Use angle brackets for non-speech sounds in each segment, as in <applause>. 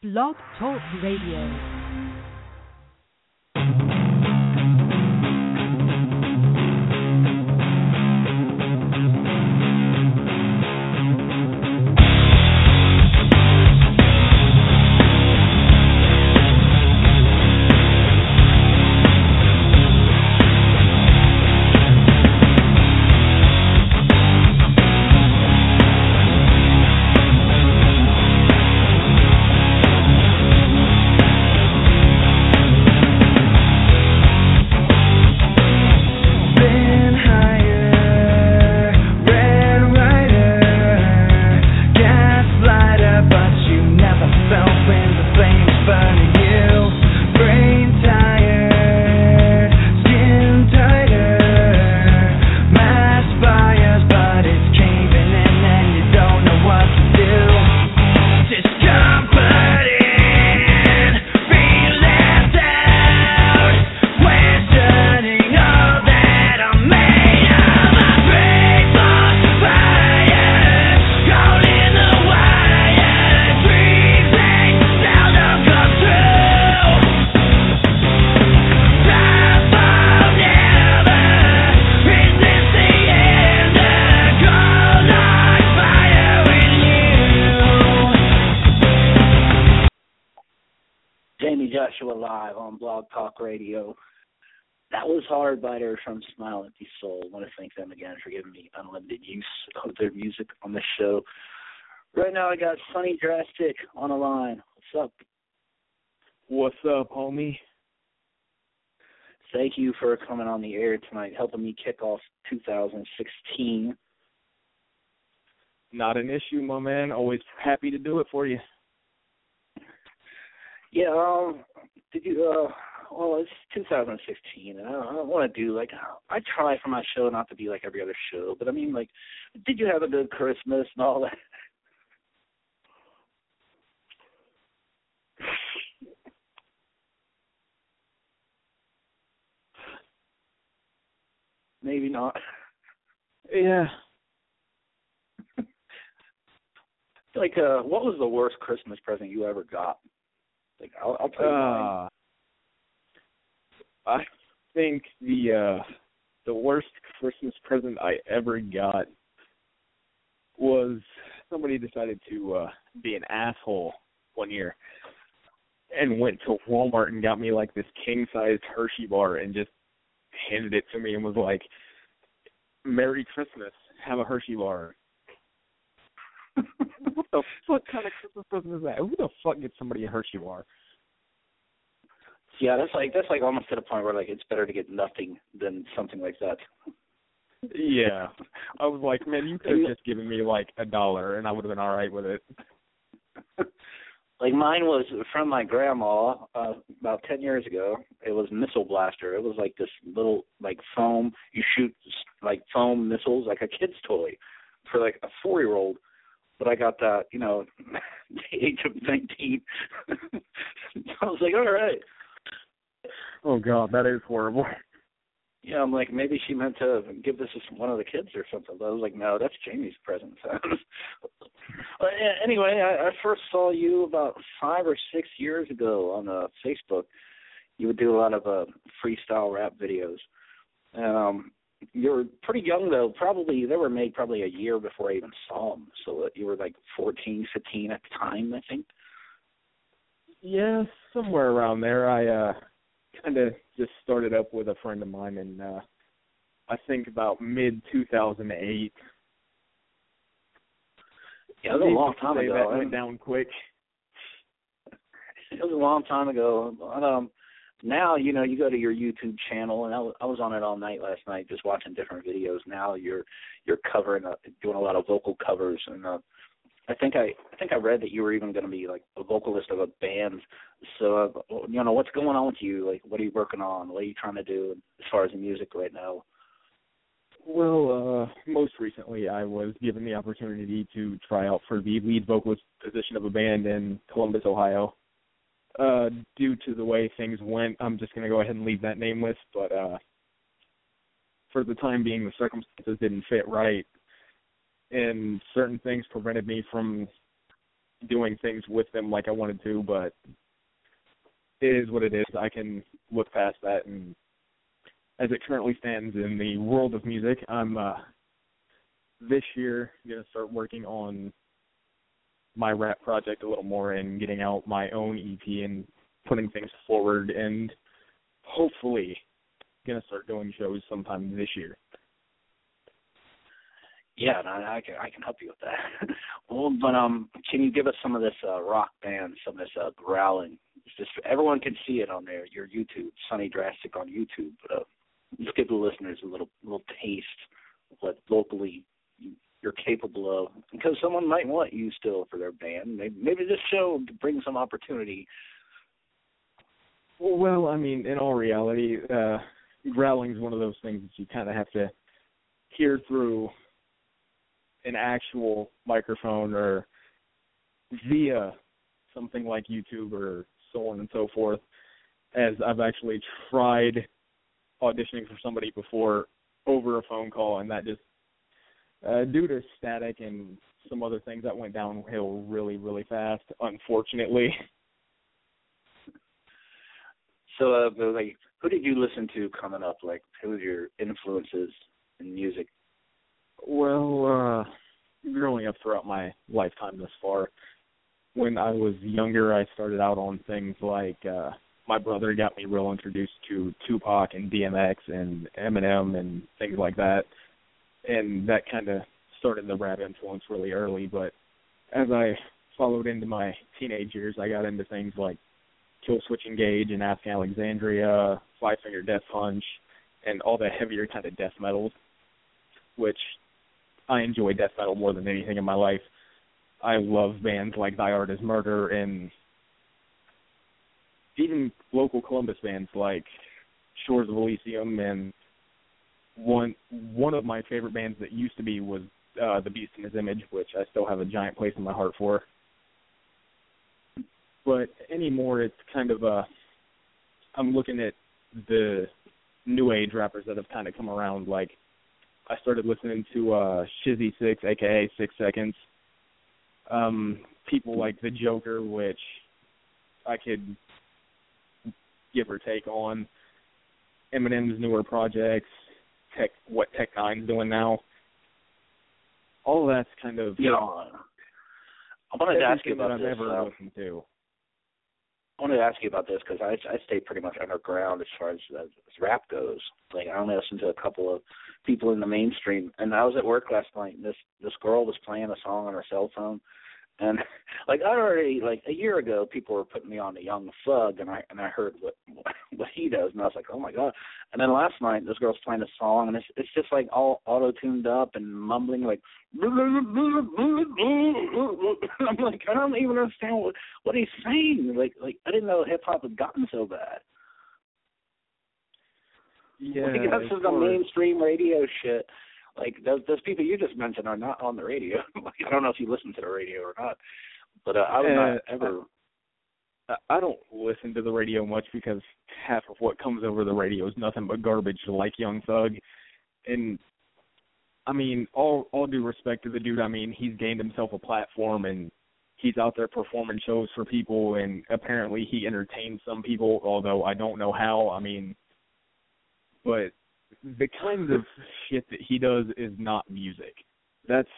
Blog Talk Radio. From Smile Empty Soul. I want to thank them again for giving me unlimited use of their music on the show. Right now, I got Sonny Draztik on the line. What's up? What's up, homie? Thank you for coming on the air tonight, helping me kick off 2016. Not an issue, my man. Always happy to do it for you. Yeah, um, did you uh well, it's 2016, and I don't, I don't want to do like I try for my show not to be like every other show, but I mean, like, did you have a good Christmas and all that? Maybe not. Yeah. like, uh, what was the worst Christmas present you ever got? Like, I'll, I'll tell you. Uh, I think the uh the worst Christmas present I ever got was somebody decided to uh be an asshole one year and went to Walmart and got me like this king sized Hershey bar and just handed it to me and was like, Merry Christmas, have a Hershey bar. <laughs> what the fuck kind of Christmas present is that? Who the fuck gets somebody a Hershey bar? Yeah, that's like that's like almost to the point where like it's better to get nothing than something like that. Yeah, I was like, man, you could have just given me like a dollar, and I would have been all right with it. <laughs> like mine was from my grandma uh about ten years ago. It was missile blaster. It was like this little like foam. You shoot like foam missiles, like a kid's toy, for like a four year old. But I got that, you know, <laughs> the age of nineteen. <laughs> I was like, all right. Oh God, that is horrible. <laughs> Yeah, I'm like maybe she meant to give this to one of the kids or something. But I was like, no, that's Jayme's present. <laughs> but anyway, I, I first saw you about five or six years ago on uh, Facebook. You would do a lot of uh, freestyle rap videos. Um, you were pretty young though. Probably they were made probably a year before I even saw them. So uh, you were like 14, 15 at the time, I think. Yeah, somewhere around there. I uh kind of just started up with a friend of mine in uh I think about mid 2008. Yeah, it was a long time ago. That went down quick. It was a long time ago. But, um, now you know you go to your YouTube channel, and I was, I was on it all night last night, just watching different videos. Now you're you're covering, uh, doing a lot of vocal covers, and uh, I think I I think I read that you were even going to be like a vocalist of a band. So uh, you know what's going on with you? Like what are you working on? What are you trying to do as far as music right now? Well, uh most recently I was given the opportunity to try out for the lead vocalist position of a band in Columbus, Ohio. Uh due to the way things went, I'm just going to go ahead and leave that nameless, but uh for the time being the circumstances didn't fit right and certain things prevented me from doing things with them like I wanted to, but it is what it is. I can look past that and as it currently stands in the world of music, I'm uh this year gonna start working on my rap project a little more and getting out my own EP and putting things forward and hopefully gonna start doing shows sometime this year. Yeah, I, I can I can help you with that. <laughs> well, but um, can you give us some of this uh, rock band, some of this uh, growling? It's just everyone can see it on there. Your YouTube, Sonny Draztik on YouTube. But uh, just give the listeners a little little taste of what locally you're capable of, because someone might want you still for their band. Maybe, maybe this show brings some opportunity. Well, I mean, in all reality, uh, growling is one of those things that you kind of have to hear through an actual microphone or via something like YouTube or so on and so forth. As I've actually tried auditioning for somebody before over a phone call, and that just uh, due to static and some other things that went downhill really, really fast, unfortunately. So, uh, like, who did you listen to coming up? Like, who was your influences in music? Well, uh, growing up throughout my lifetime thus far, when I was younger, I started out on things like uh, my brother got me real introduced to Tupac and DMX and Eminem and things like that and that kind of started the rap influence really early. But as I followed into my teenage years, I got into things like Killswitch Engage and Asking Alexandria, Five Finger Death Punch, and all the heavier kind of death metals, which I enjoy death metal more than anything in my life. I love bands like Thy Art Is Murder and even local Columbus bands like Shores of Elysium and one one of my favorite bands that used to be was uh, the Beast in His Image, which I still have a giant place in my heart for. But anymore, it's kind of uh, I'm looking at the new age rappers that have kind of come around. Like I started listening to uh, Shizzy Six, aka Six Seconds. Um, people like the Joker, which I could give or take on. Eminem's newer projects, Tech what Tech N9ne's doing now. All of that's kind of you know. I wanted to ask you about I've this. Ever um, listened to. I wanted to ask you about this because I I stay pretty much underground as far as, as rap goes. Like I only listen to a couple of people in the mainstream. And I was at work last night, and this this girl was playing a song on her cell phone, and <laughs> like I already like a year ago, people were putting me on the Young Thug, and I and I heard what <laughs> what he does, and I was like, oh my god. And then last night, this girl's playing a song, and it's it's just like all auto tuned up and mumbling like. <laughs> I'm like, I don't even understand what what he's saying. Like like I didn't know hip hop had gotten so bad. Yeah, like that's as the mainstream radio shit. Like those those people you just mentioned are not on the radio. <laughs> like, I don't know if you listen to the radio or not, but uh, I would not Uh, ever. I- I don't listen to the radio much because half of what comes over the radio is nothing but garbage, like Young Thug. And I mean, all all due respect to the dude, I mean, he's gained himself a platform and he's out there performing shows for people and apparently he entertains some people, although I don't know how. I mean, but the kind of shit that he does is not music. That's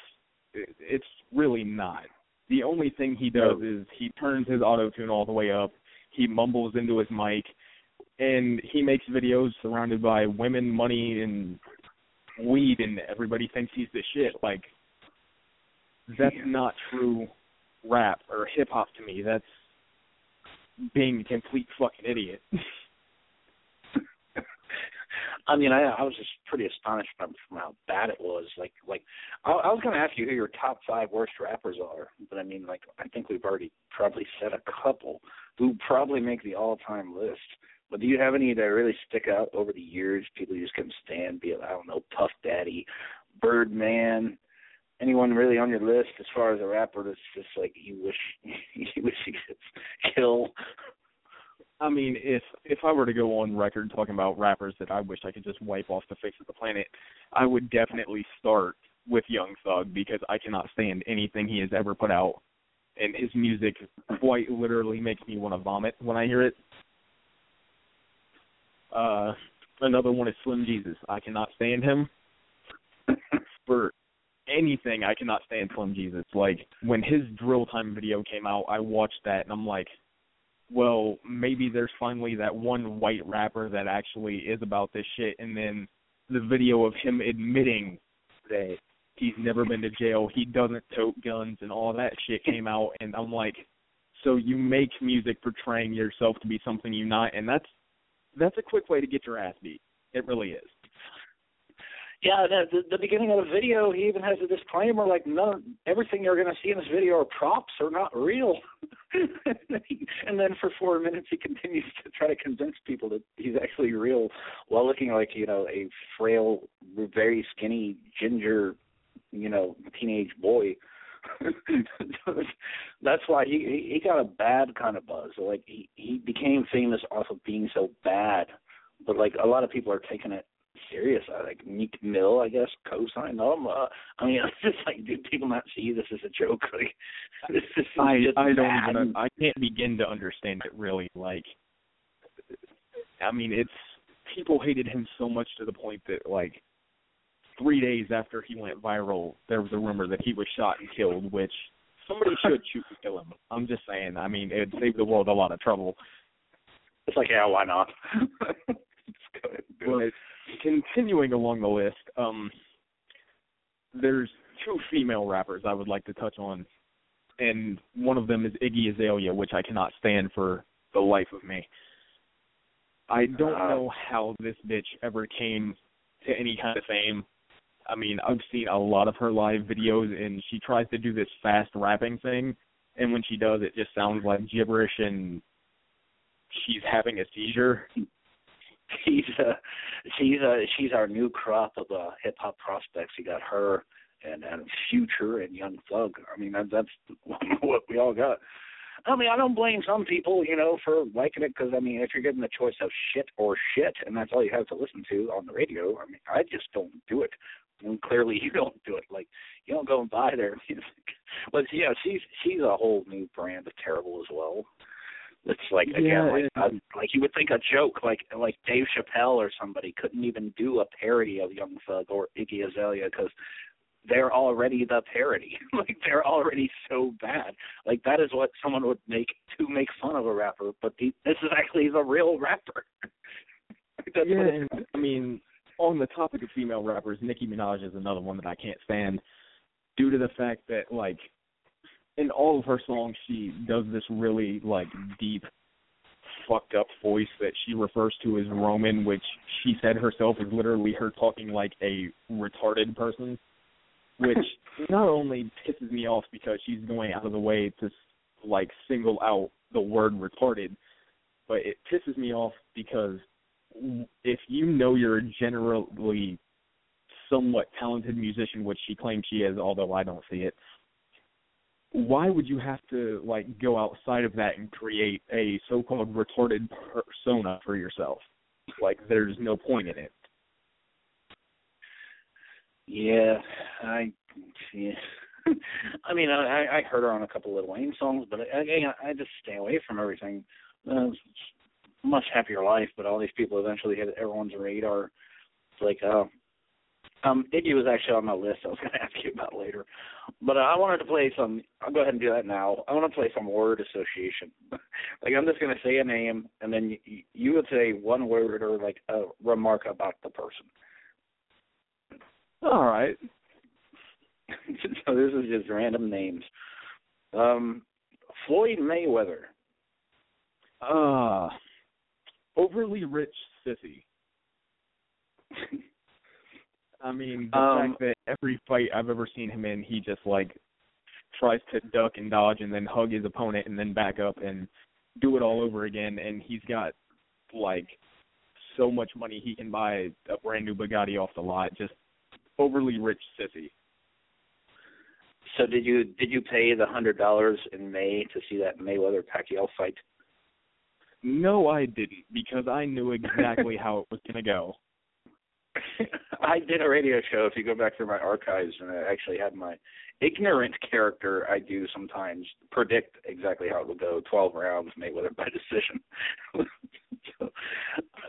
it's really not. The only thing he does is he turns his auto tune all the way up. He mumbles into his mic, and he makes videos surrounded by women, money, and weed, and everybody thinks he's the shit. Like that's Yeah. not true rap or hip hop to me. That's being a complete fucking idiot. <laughs> I mean, I I was just pretty astonished from, from how bad it was. Like like I, I was going to ask you who your top five worst rappers are, but I mean, like I think we've already probably said a couple who probably make the all time list. But do you have any that really stick out over the years? People you just couldn't stand, be it I don't know, Puff Daddy, Birdman, anyone really on your list as far as a rapper that's just like you wish <laughs> you wish you could kill? I mean, if if I were to go on record talking about rappers that I wish I could just wipe off the face of the planet, I would definitely start with Young Thug because I cannot stand anything he has ever put out. and his music quite literally makes me want to vomit when I hear it. Uh, another one is Slim Jesus. I cannot stand him <coughs> for anything. I cannot stand Slim Jesus. Like when his drill time video came out, I watched that and I'm like, well, maybe there's finally that one white rapper that actually is about this shit. And then the video of him admitting that he's never been to jail, he doesn't tote guns, and all that shit came out, and I'm like, so you make music portraying yourself to be something you're not, and that's that's a quick way to get your ass beat. It really is. Yeah, the, the beginning of the video, he even has a disclaimer like, "No, everything you're going to see in this video are props, or not real." <laughs> and then for four minutes, he continues to try to convince people that he's actually real, while looking like you know a frail, very skinny ginger, you know, teenage boy. <laughs> That's why he he got a bad kind of buzz. Like he he became famous off of being so bad, but like a lot of people are taking it serious. I like Meek Mill, I guess, co-signed them. Uh, I mean, <laughs> it's just like, do people not see this as a joke? <laughs> Like, this is I just I don't bad. even I can't begin to understand it really. Like, I mean, it's people hated him so much to the point that like three days after he went viral, there was a rumor that he was shot and killed, which somebody should shoot and kill him. I'm just saying. I mean, it saved the world a lot of trouble. It's like, yeah, why not? <laughs> Just go ahead and do it. But continuing along the list, um, there's two female rappers I would like to touch on, and one of them is Iggy Azalea, which I cannot stand for the life of me. I don't Uh. know how this bitch ever came to any kind of fame. I mean, I've seen a lot of her live videos, and she tries to do this fast rapping thing, and when she does, it just sounds like gibberish, and she's having a seizure. <laughs> she's uh she's uh she's our new crop of uh hip hop prospects. You got her and and Future and Young Thug. I mean that that's <laughs> what we all got. I mean I don't blame some people, you know, for liking it because I mean if you're given the choice of shit or shit and that's all you have to listen to on the radio, I mean I just don't do it. And clearly <laughs> you don't do it. Like you don't go and buy their music. But yeah, she's she's a whole new brand of terrible as well. It's like again, Yeah, like um, like you would think a joke, like like Dave Chappelle or somebody couldn't even do a parody of Young Thug or Iggy Azalea because they're already the parody. <laughs> like they're already so bad. Like that is what someone would make to make fun of a rapper, but the, this is actually the real rapper. <laughs> That's yeah, and I mean, on the topic of female rappers, Nicki Minaj is another one that I can't stand due to the fact that like in all of her songs she does this really like deep fucked up voice that she refers to as Roman, which she said herself is literally her talking like a retarded person, which <laughs> not only pisses me off because she's going out of the way to like single out the word retarded, but it pisses me off because if you know you're a generally somewhat talented musician, which she claims she is, although I don't see it, why would you have to like go outside of that and create a so-called retarded persona for yourself? Like, there's no point in it. Yeah, I yeah. <laughs> I mean, I I heard her on a couple of Lil Wayne songs, but again, I just stay away from everything. Uh, much happier life, but all these people eventually hit everyone's radar. It's like, uh, um, Iggy was actually on my list. I was going <laughs> to ask you about later, but uh, I wanted to play some. I'll go ahead and do that now. I want to play some word association. <laughs> like I'm just going to say a name, and then you, you would say one word or like a remark about the person. All right. <laughs> so this is just random names. Um, Floyd Mayweather. Uh, overly rich sissy. I mean, the Um, fact that every fight I've ever seen him in, he just like tries to duck and dodge and then hug his opponent and then back up and do it all over again. And he's got like so much money he can buy a brand new Bugatti off the lot. Just overly rich sissy. So did you did you pay the hundred dollars in May to see that Mayweather Pacquiao fight? No, I didn't because I knew <laughs> exactly how it was gonna go. <laughs> I did a radio show. If you go back through my archives, and I actually had my ignorant character. I do sometimes predict exactly how it will go. Twelve rounds, Mayweather by <laughs> decision. so,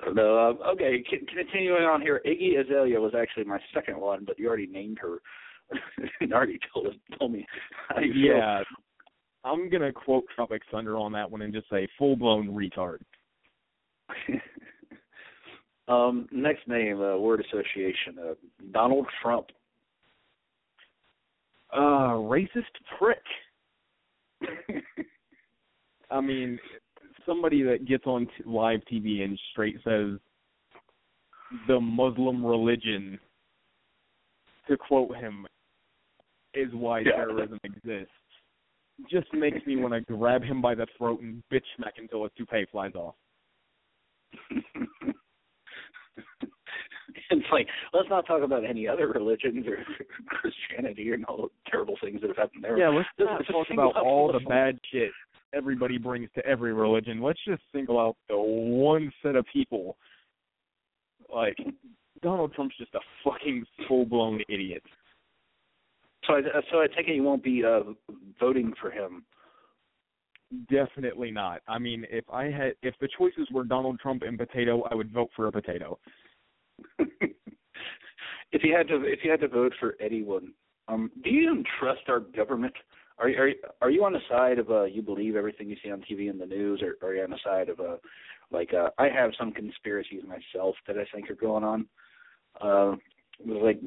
I don't know. Um, okay, c- continuing on here. Iggy Azalea was actually my second one, but you already named her. <laughs> and already told told me how you feel. Yeah. I'm gonna quote Tropic Thunder on that one and just say full blown retard. Um, next name, uh, word association, uh, Donald Trump. Uh, racist prick. <laughs> I mean, somebody that gets on t- live TV and straight says the Muslim religion, to quote him, is why Yeah. terrorism exists. Just makes me want to grab him by the throat and bitch smack until his toupee flies off. <laughs> <laughs> it's like let's not talk about any other religions or <laughs> Christianity and all the terrible things that have happened there. Yeah, let's Just- not talk about all the bad shit everybody brings to every religion. Let's just single out the one set of people. Like Donald Trump's just a fucking full blown idiot. So I so I take it you won't be uh voting for him. Definitely not. I mean, if I had if the choices were Donald Trump and potato, I would vote for a potato. <laughs> if you had to if you had to vote for anyone, um, do you even trust our government? Are are you, are you on the side of uh you believe everything you see on TV and the news, or, or are you on the side of uh like uh I have some conspiracies myself that I think are going on. Uh, like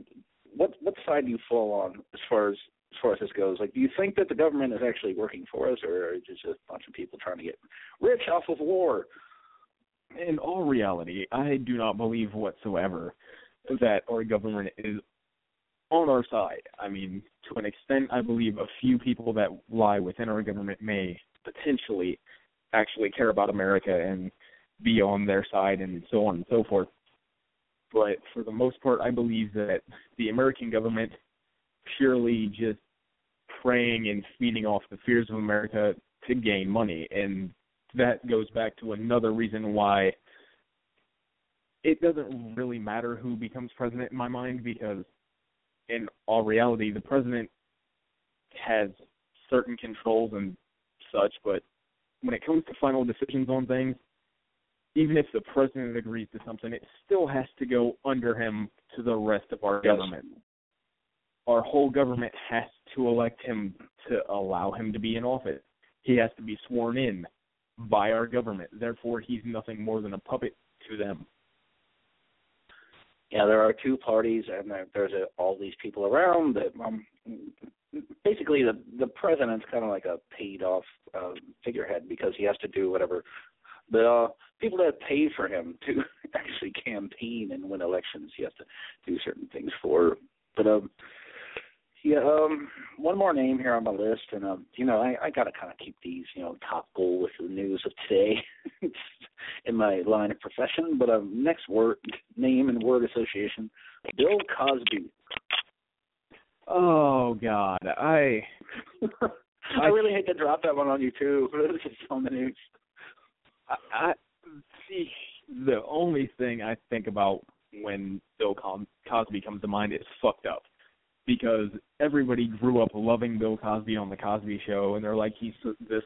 what what side do you fall on as far as as far as this goes? Like, do you think that the government is actually working for us, or is it just a bunch of people trying to get rich off of war? In all reality, I do not believe whatsoever that our government is on our side. I mean, to an extent, I believe a few people that lie within our government may potentially actually care about America and be on their side and so on and so forth. But for the most part, I believe that the American government purely just preying and feeding off the fears of America to gain money. And that goes back to another reason why it doesn't really matter who becomes president in my mind because in all reality the president has certain controls and such, but when it comes to final decisions on things, even if the president agrees to something, it still has to go under him to the rest of our Yes. government. Our whole government has to elect him to allow him to be in office. He has to be sworn in by our government. Therefore, he's nothing more than a puppet to them. yeah, there are two parties, and there, there's a, all these people around. That um, basically the the president's kind of like a paid off uh, figurehead because he has to do whatever the uh, people that pay for him to <laughs> actually campaign and win elections. He has to do certain things for. But um, yeah, um, one more name here on my list, and um, you know, I, I got to kind of keep these, you know, topical with the news of today <laughs> in my line of profession. But um, next word, name and word association, Bill Cosby. Oh God, I <laughs> I really hate to drop that one on you too. <laughs> This is on the news. I, I see. The only thing I think about when Bill Cosby comes to mind is fucked up, because everybody grew up loving Bill Cosby on the Cosby Show, and they're like he's this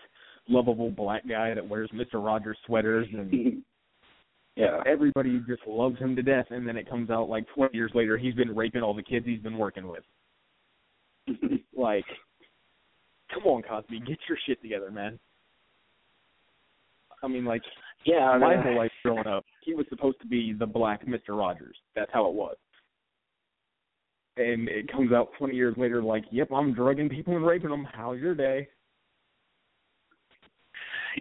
lovable black guy that wears Mister Rogers sweaters, and <laughs> yeah. everybody just loves him to death. And then it comes out like 20 years later, he's been raping all the kids he's been working with. <laughs> Like, come on, Cosby, get your shit together, man. I mean, like, yeah. My whole life <laughs> growing up, he was supposed to be the black Mister Rogers. That's how it was. And it comes out 20 years later, like, yep, I'm drugging people and raping them. How's your day?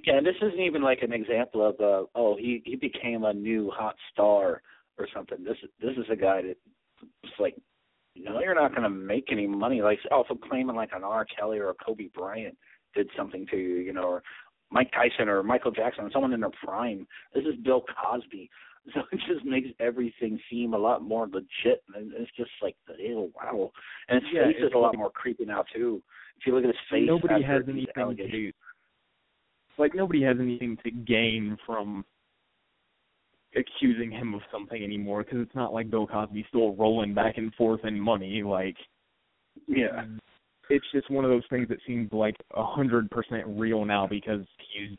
Yeah, this isn't even like an example of uh oh he he became a new hot star or something. This this is a guy that like no, you're not going to make any money. Like also claiming like an R. Kelly or a Kobe Bryant did something to you, you know, or Mike Tyson or Michael Jackson, someone in their prime. This is Bill Cosby. <laughs> So it just makes everything seem a lot more legit, and it's just like, ew, wow. And his Yeah, face it's is a lot like- more creepy now too. If you look at his face, nobody has anything to do. Like nobody has anything to gain from accusing him of something anymore because it's not like Bill Cosby's still rolling back and forth in money. Like, Yeah. Mm. it's just one of those things that seems like a hundred percent real now because he's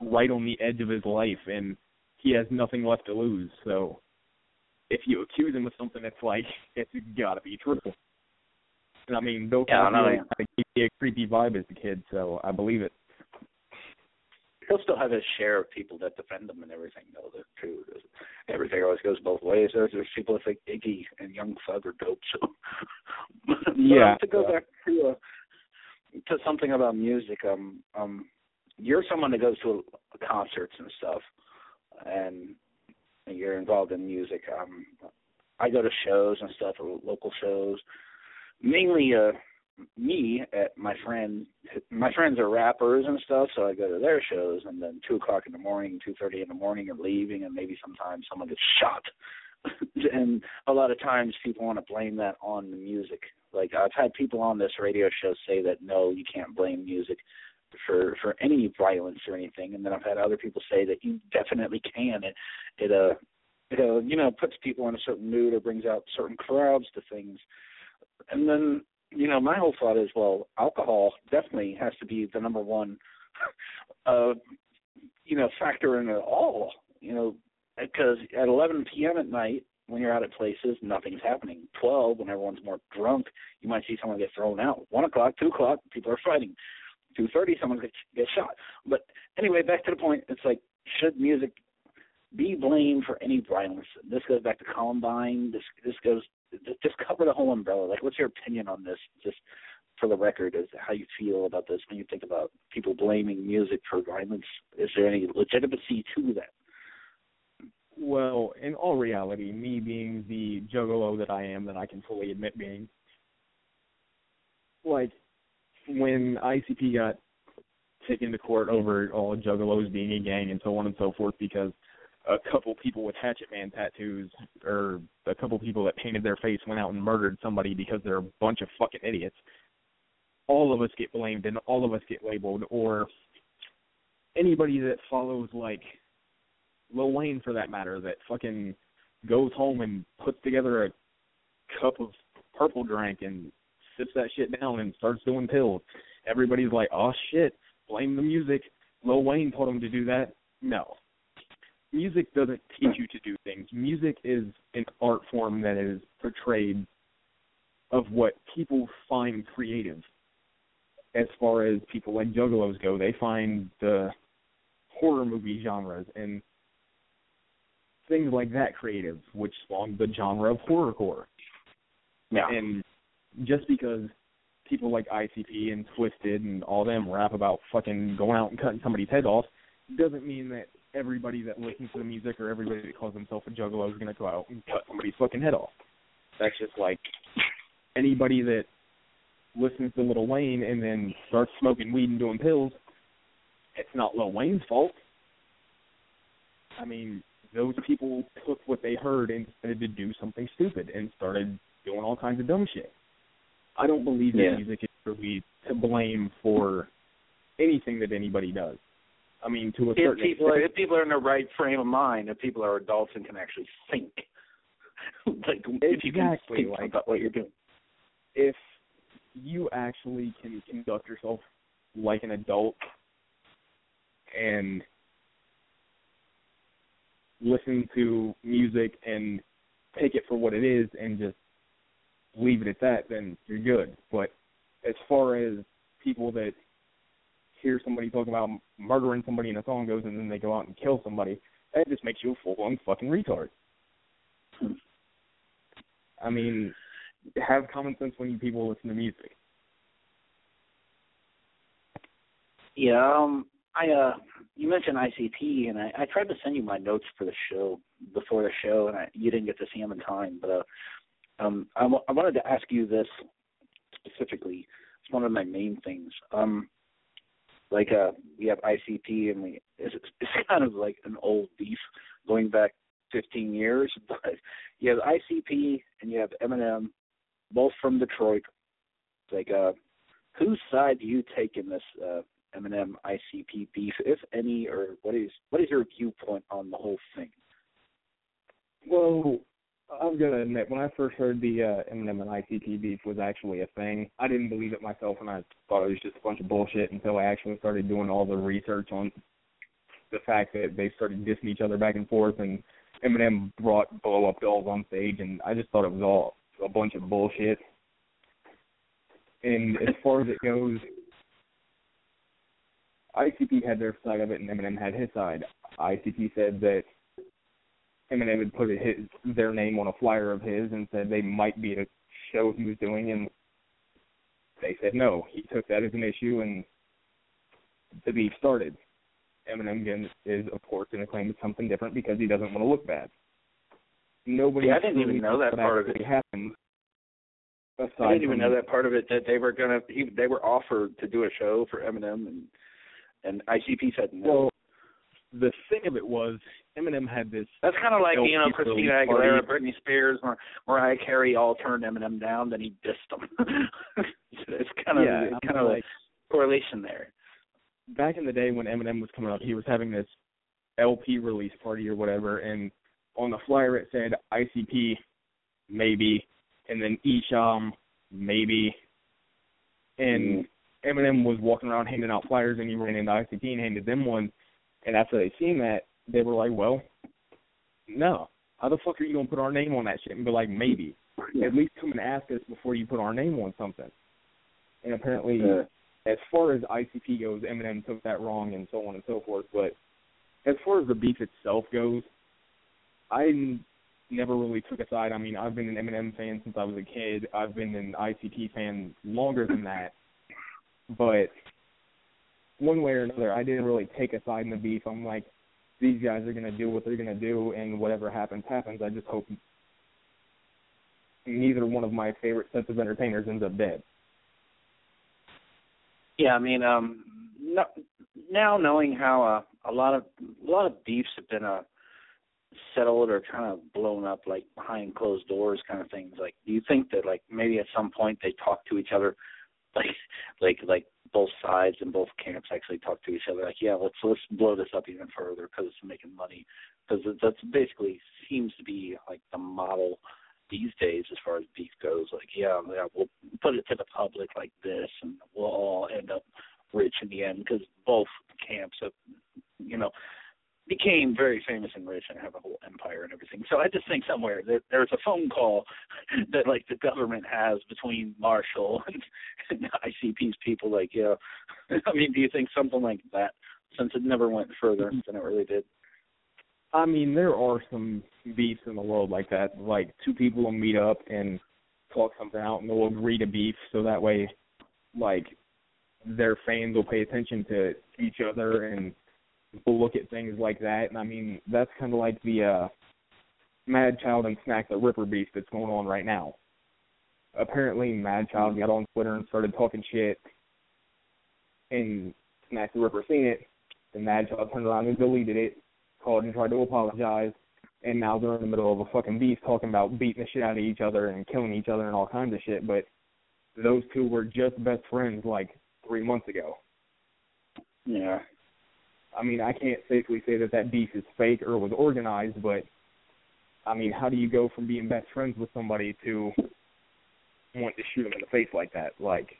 right on the edge of his life and he has nothing left to lose. So if you accuse him of something, it's like <laughs> it's got to be true. And I mean, Bill Yeah, I Cosby know, yeah. had a, gave me a creepy vibe as a kid, so I believe it. He'll still have his share of people that defend him and everything, though. That's true. Everything always goes both ways. There's, there's people that think Iggy and Young Thug are dope. So, <laughs> But, Yeah. uh, to go back to uh, to something about music, um, um, you're someone that goes to concerts and stuff, and you're involved in music. Um, I go to shows and stuff, or local shows. Mainly, uh, me at my friend my friends are rappers and stuff, so I go to their shows and then two o'clock in the morning, two thirty in the morning and leaving and maybe sometimes someone gets shot. <laughs> and a lot of times people want to blame that on the music. Like I've had people on this radio show say that no, you can't blame music for any violence or anything and then I've had other people say that you definitely can. It it uh it uh, you know, puts people in a certain mood or brings out certain crowds to things. And then you know, my whole thought is, well, alcohol definitely has to be the number one, <laughs> uh, you know, factor in it all. You know, because at 11 p.m. at night, when you're out at places, nothing's happening. 12, when everyone's more drunk, you might see someone get thrown out. One o'clock, two o'clock, people are fighting. 2:30, someone gets gets shot. But anyway, back to the point. It's like, should music be blamed for any violence? This goes back to Columbine. This this goes just cover the whole umbrella. Like, what's your opinion on this? Just for the record, is how you feel about this when you think about people blaming music for violence. Is there any legitimacy to that? Well, in all reality, me being the juggalo that I am, that I can fully admit being, like when ICP got taken to court over all juggalos being a gang and so on and so forth because a couple people with hatchet man tattoos or a couple people that painted their face went out and murdered somebody because they're a bunch of fucking idiots. All of us get blamed and all of us get labeled or anybody that follows like Lil Wayne for that matter that fucking goes home and puts together a cup of purple drink and sips that shit down and starts doing pills. Everybody's like, "Oh shit, blame the music. Lil Wayne told him to do that." No. Music doesn't teach you to do things. Music is an art form that is portrayed of what people find creative. As far as people like juggalos go, they find the horror movie genres and things like that creative, which spawned the genre of horrorcore. Yeah. And just because people like ICP and Twiztid and all them rap about fucking going out and cutting somebody's head off, doesn't mean that everybody that listens to the music or everybody that calls themselves a juggalo is going to go out and cut somebody's fucking head off. That's just like anybody that listens to Lil Wayne and then starts smoking weed and doing pills. It's not Lil Wayne's fault. I mean, those people took what they heard and decided to do something stupid and started doing all kinds of dumb shit. I don't believe that Yeah. music is really to blame for anything that anybody does. I mean, to a If certain people extent, if people are in the right frame of mind, if people are adults and can actually think, <laughs> like if you can think like- about what you're doing. if you actually can conduct yourself like an adult and listen to music and take it for what it is and just leave it at that, then you're good. But as far as people that hear somebody talk about murdering somebody in a song goes and then they go out and kill somebody, that just makes you a full on fucking retard. I mean, have common sense when you people listen to music. Yeah, um, I uh, you mentioned ICP, and I, I tried to send you my notes for the show before the show, and I, you didn't get to see them in time. But uh, um, I, w- I wanted to ask you this specifically. It's one of my main things. Um, like uh, we have ICP, and we it's, it's <laughs> kind of like an old beef going back 15 years. <laughs> But you have ICP and you have Eminem, both from Detroit. Like, uh, whose side do you take in this uh, Eminem ICP beef, if any, or what is what is your viewpoint on the whole thing? Well, When I first heard the uh, Eminem and ICP beef was actually a thing, I didn't believe it myself, and I thought it was just a bunch of bullshit until I actually started doing all the research on the fact that they started dissing each other back and forth, and Eminem brought blow up dolls on stage, and I just thought it was all a bunch of bullshit. And as far as it goes, ICP had their side of it, and Eminem had his side. ICP said that Eminem had put his their name on a flyer of his and said they might be at a show he was doing, and they said no. He took that as an issue, and the beef started. Eminem again is of course going to claim it's something different because he doesn't want to look bad. Nobody. Yeah, I didn't even know that part of it happened. I didn't even know that part of it that they were gonna he, they were offered to do a show for Eminem and and ICP said no. Well, the thing of it was Eminem had this. That's kind of like you know Christina party. Aguilera, Britney Spears, Mar- Mariah Carey all turned Eminem down, then he dissed them. <laughs> it's kind of yeah, kind of mean, like correlation there. back in the day when Eminem was coming up, he was having this LP release party or whatever, and on the flyer it said ICP maybe, and then Esham maybe, and mm. Eminem was walking around handing out flyers, and he ran into ICP and handed them one, and after they seen that, they were like, well, no, how the fuck are you gonna put our name on that shit and be like maybe? At least come and ask us before you put our name on something. And apparently, Yeah. as far as ICP goes, Eminem took that wrong and so on and so forth. But as far as the beef itself goes, I n- never really took a side. I mean, I've been an Eminem fan since I was a kid. I've been an ICP fan longer than that. But one way or another, I didn't really take a side in the beef. I'm like, these guys are gonna do what they're gonna do, and whatever happens, happens. I just hope neither one of my favorite sets of entertainers ends up dead. Yeah, I mean, um, no, now knowing how uh, a lot of a lot of beefs have been uh, settled or kind of blown up like behind closed doors kind of things. Like, do you think that like maybe at some point they talk to each other, like like like both sides and both camps actually talk to each other? Like, yeah, let's let's blow this up even further because it's making money. Because that's basically seems to be like the model these days as far as beef goes. Like, yeah, yeah, we'll put it to the public like this, and we'll all end up rich in the end because both camps have, you know, became very famous and rich and have a whole empire and everything. So I just think somewhere that there's a phone call <laughs> that like the government has between Marshall <laughs> and, and ICP's people. Like, yeah, <laughs> I mean, do you think something like that? Since it never went further mm-hmm. than it really did. I mean, there are some beefs in the world like that. Like two people will meet up and talk something out, and they'll agree to beef, so that way, like, their fans will pay attention to each other and look at things like that. And I mean, that's kind of like the uh Madchild and Snak the Ripper beef that's going on right now. Apparently, Madchild got on Twitter and started talking shit, and Snak the Ripper seen it. And Madchild turned around and deleted it called and tried to apologize, and now they're in the middle of a fucking beef talking about beating the shit out of each other and killing each other and all kinds of shit. But those two were just best friends like three months ago. Yeah. I mean, I can't safely say that that beef is fake or was organized, but I mean, how do you go from being best friends with somebody to want to shoot them in the face like that? Like,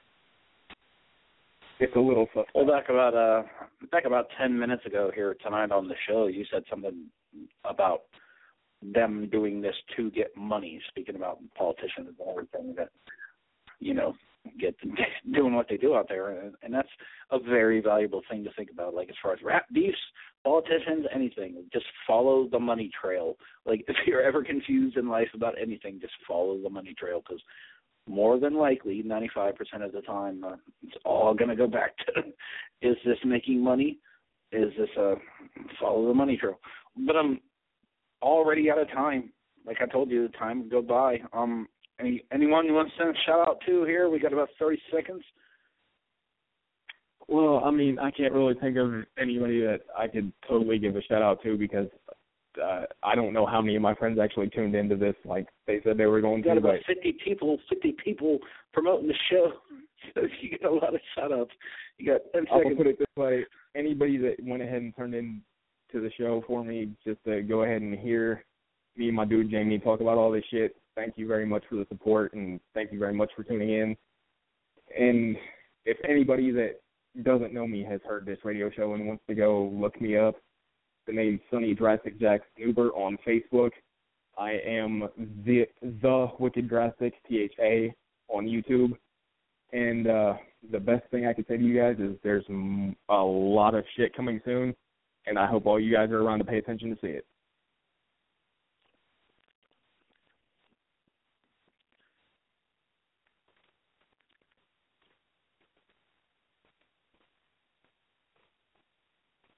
it's a little suspect. Well, back about uh, back about ten minutes ago here tonight on the show, you said something about them doing this to get money. Speaking about politicians and everything that you know get <laughs> doing what they do out there, and, and that's a very valuable thing to think about. Like as far as rap beefs, politicians, anything, just follow the money trail. Like <laughs> if you're ever confused in life about anything, just follow the money trail because more than likely, 95% of the time, uh, it's all going to go back to <laughs> is this making money? Is this uh follow the money trail? But I'm already out of time. Like I told you, the time go by. Um, any anyone you want to send a shout out to here? We got about 30 seconds. Well, I mean, I can't really think of anybody that I could totally give a shout out to because uh, I don't know how many of my friends actually tuned into this. Like they said they were going You got to, about but 50 people, 50 people promoting the show. <laughs> So you get a lot of shout outs. You got 10 I'll seconds. put it this way: anybody that went ahead and turned in to the show for me, just to go ahead and hear me and my dude Jayme talk about all this shit. Thank you very much for the support, and thank you very much for tuning in. And if anybody that doesn't know me has heard this radio show and wants to go look me up, the name's Sonny Draztik Jack Snuber on Facebook. I am the the Wicked Draztik T H A on YouTube. And uh the best thing I can say to you guys is there's a lot of shit coming soon, and I hope all you guys are around to pay attention to see it.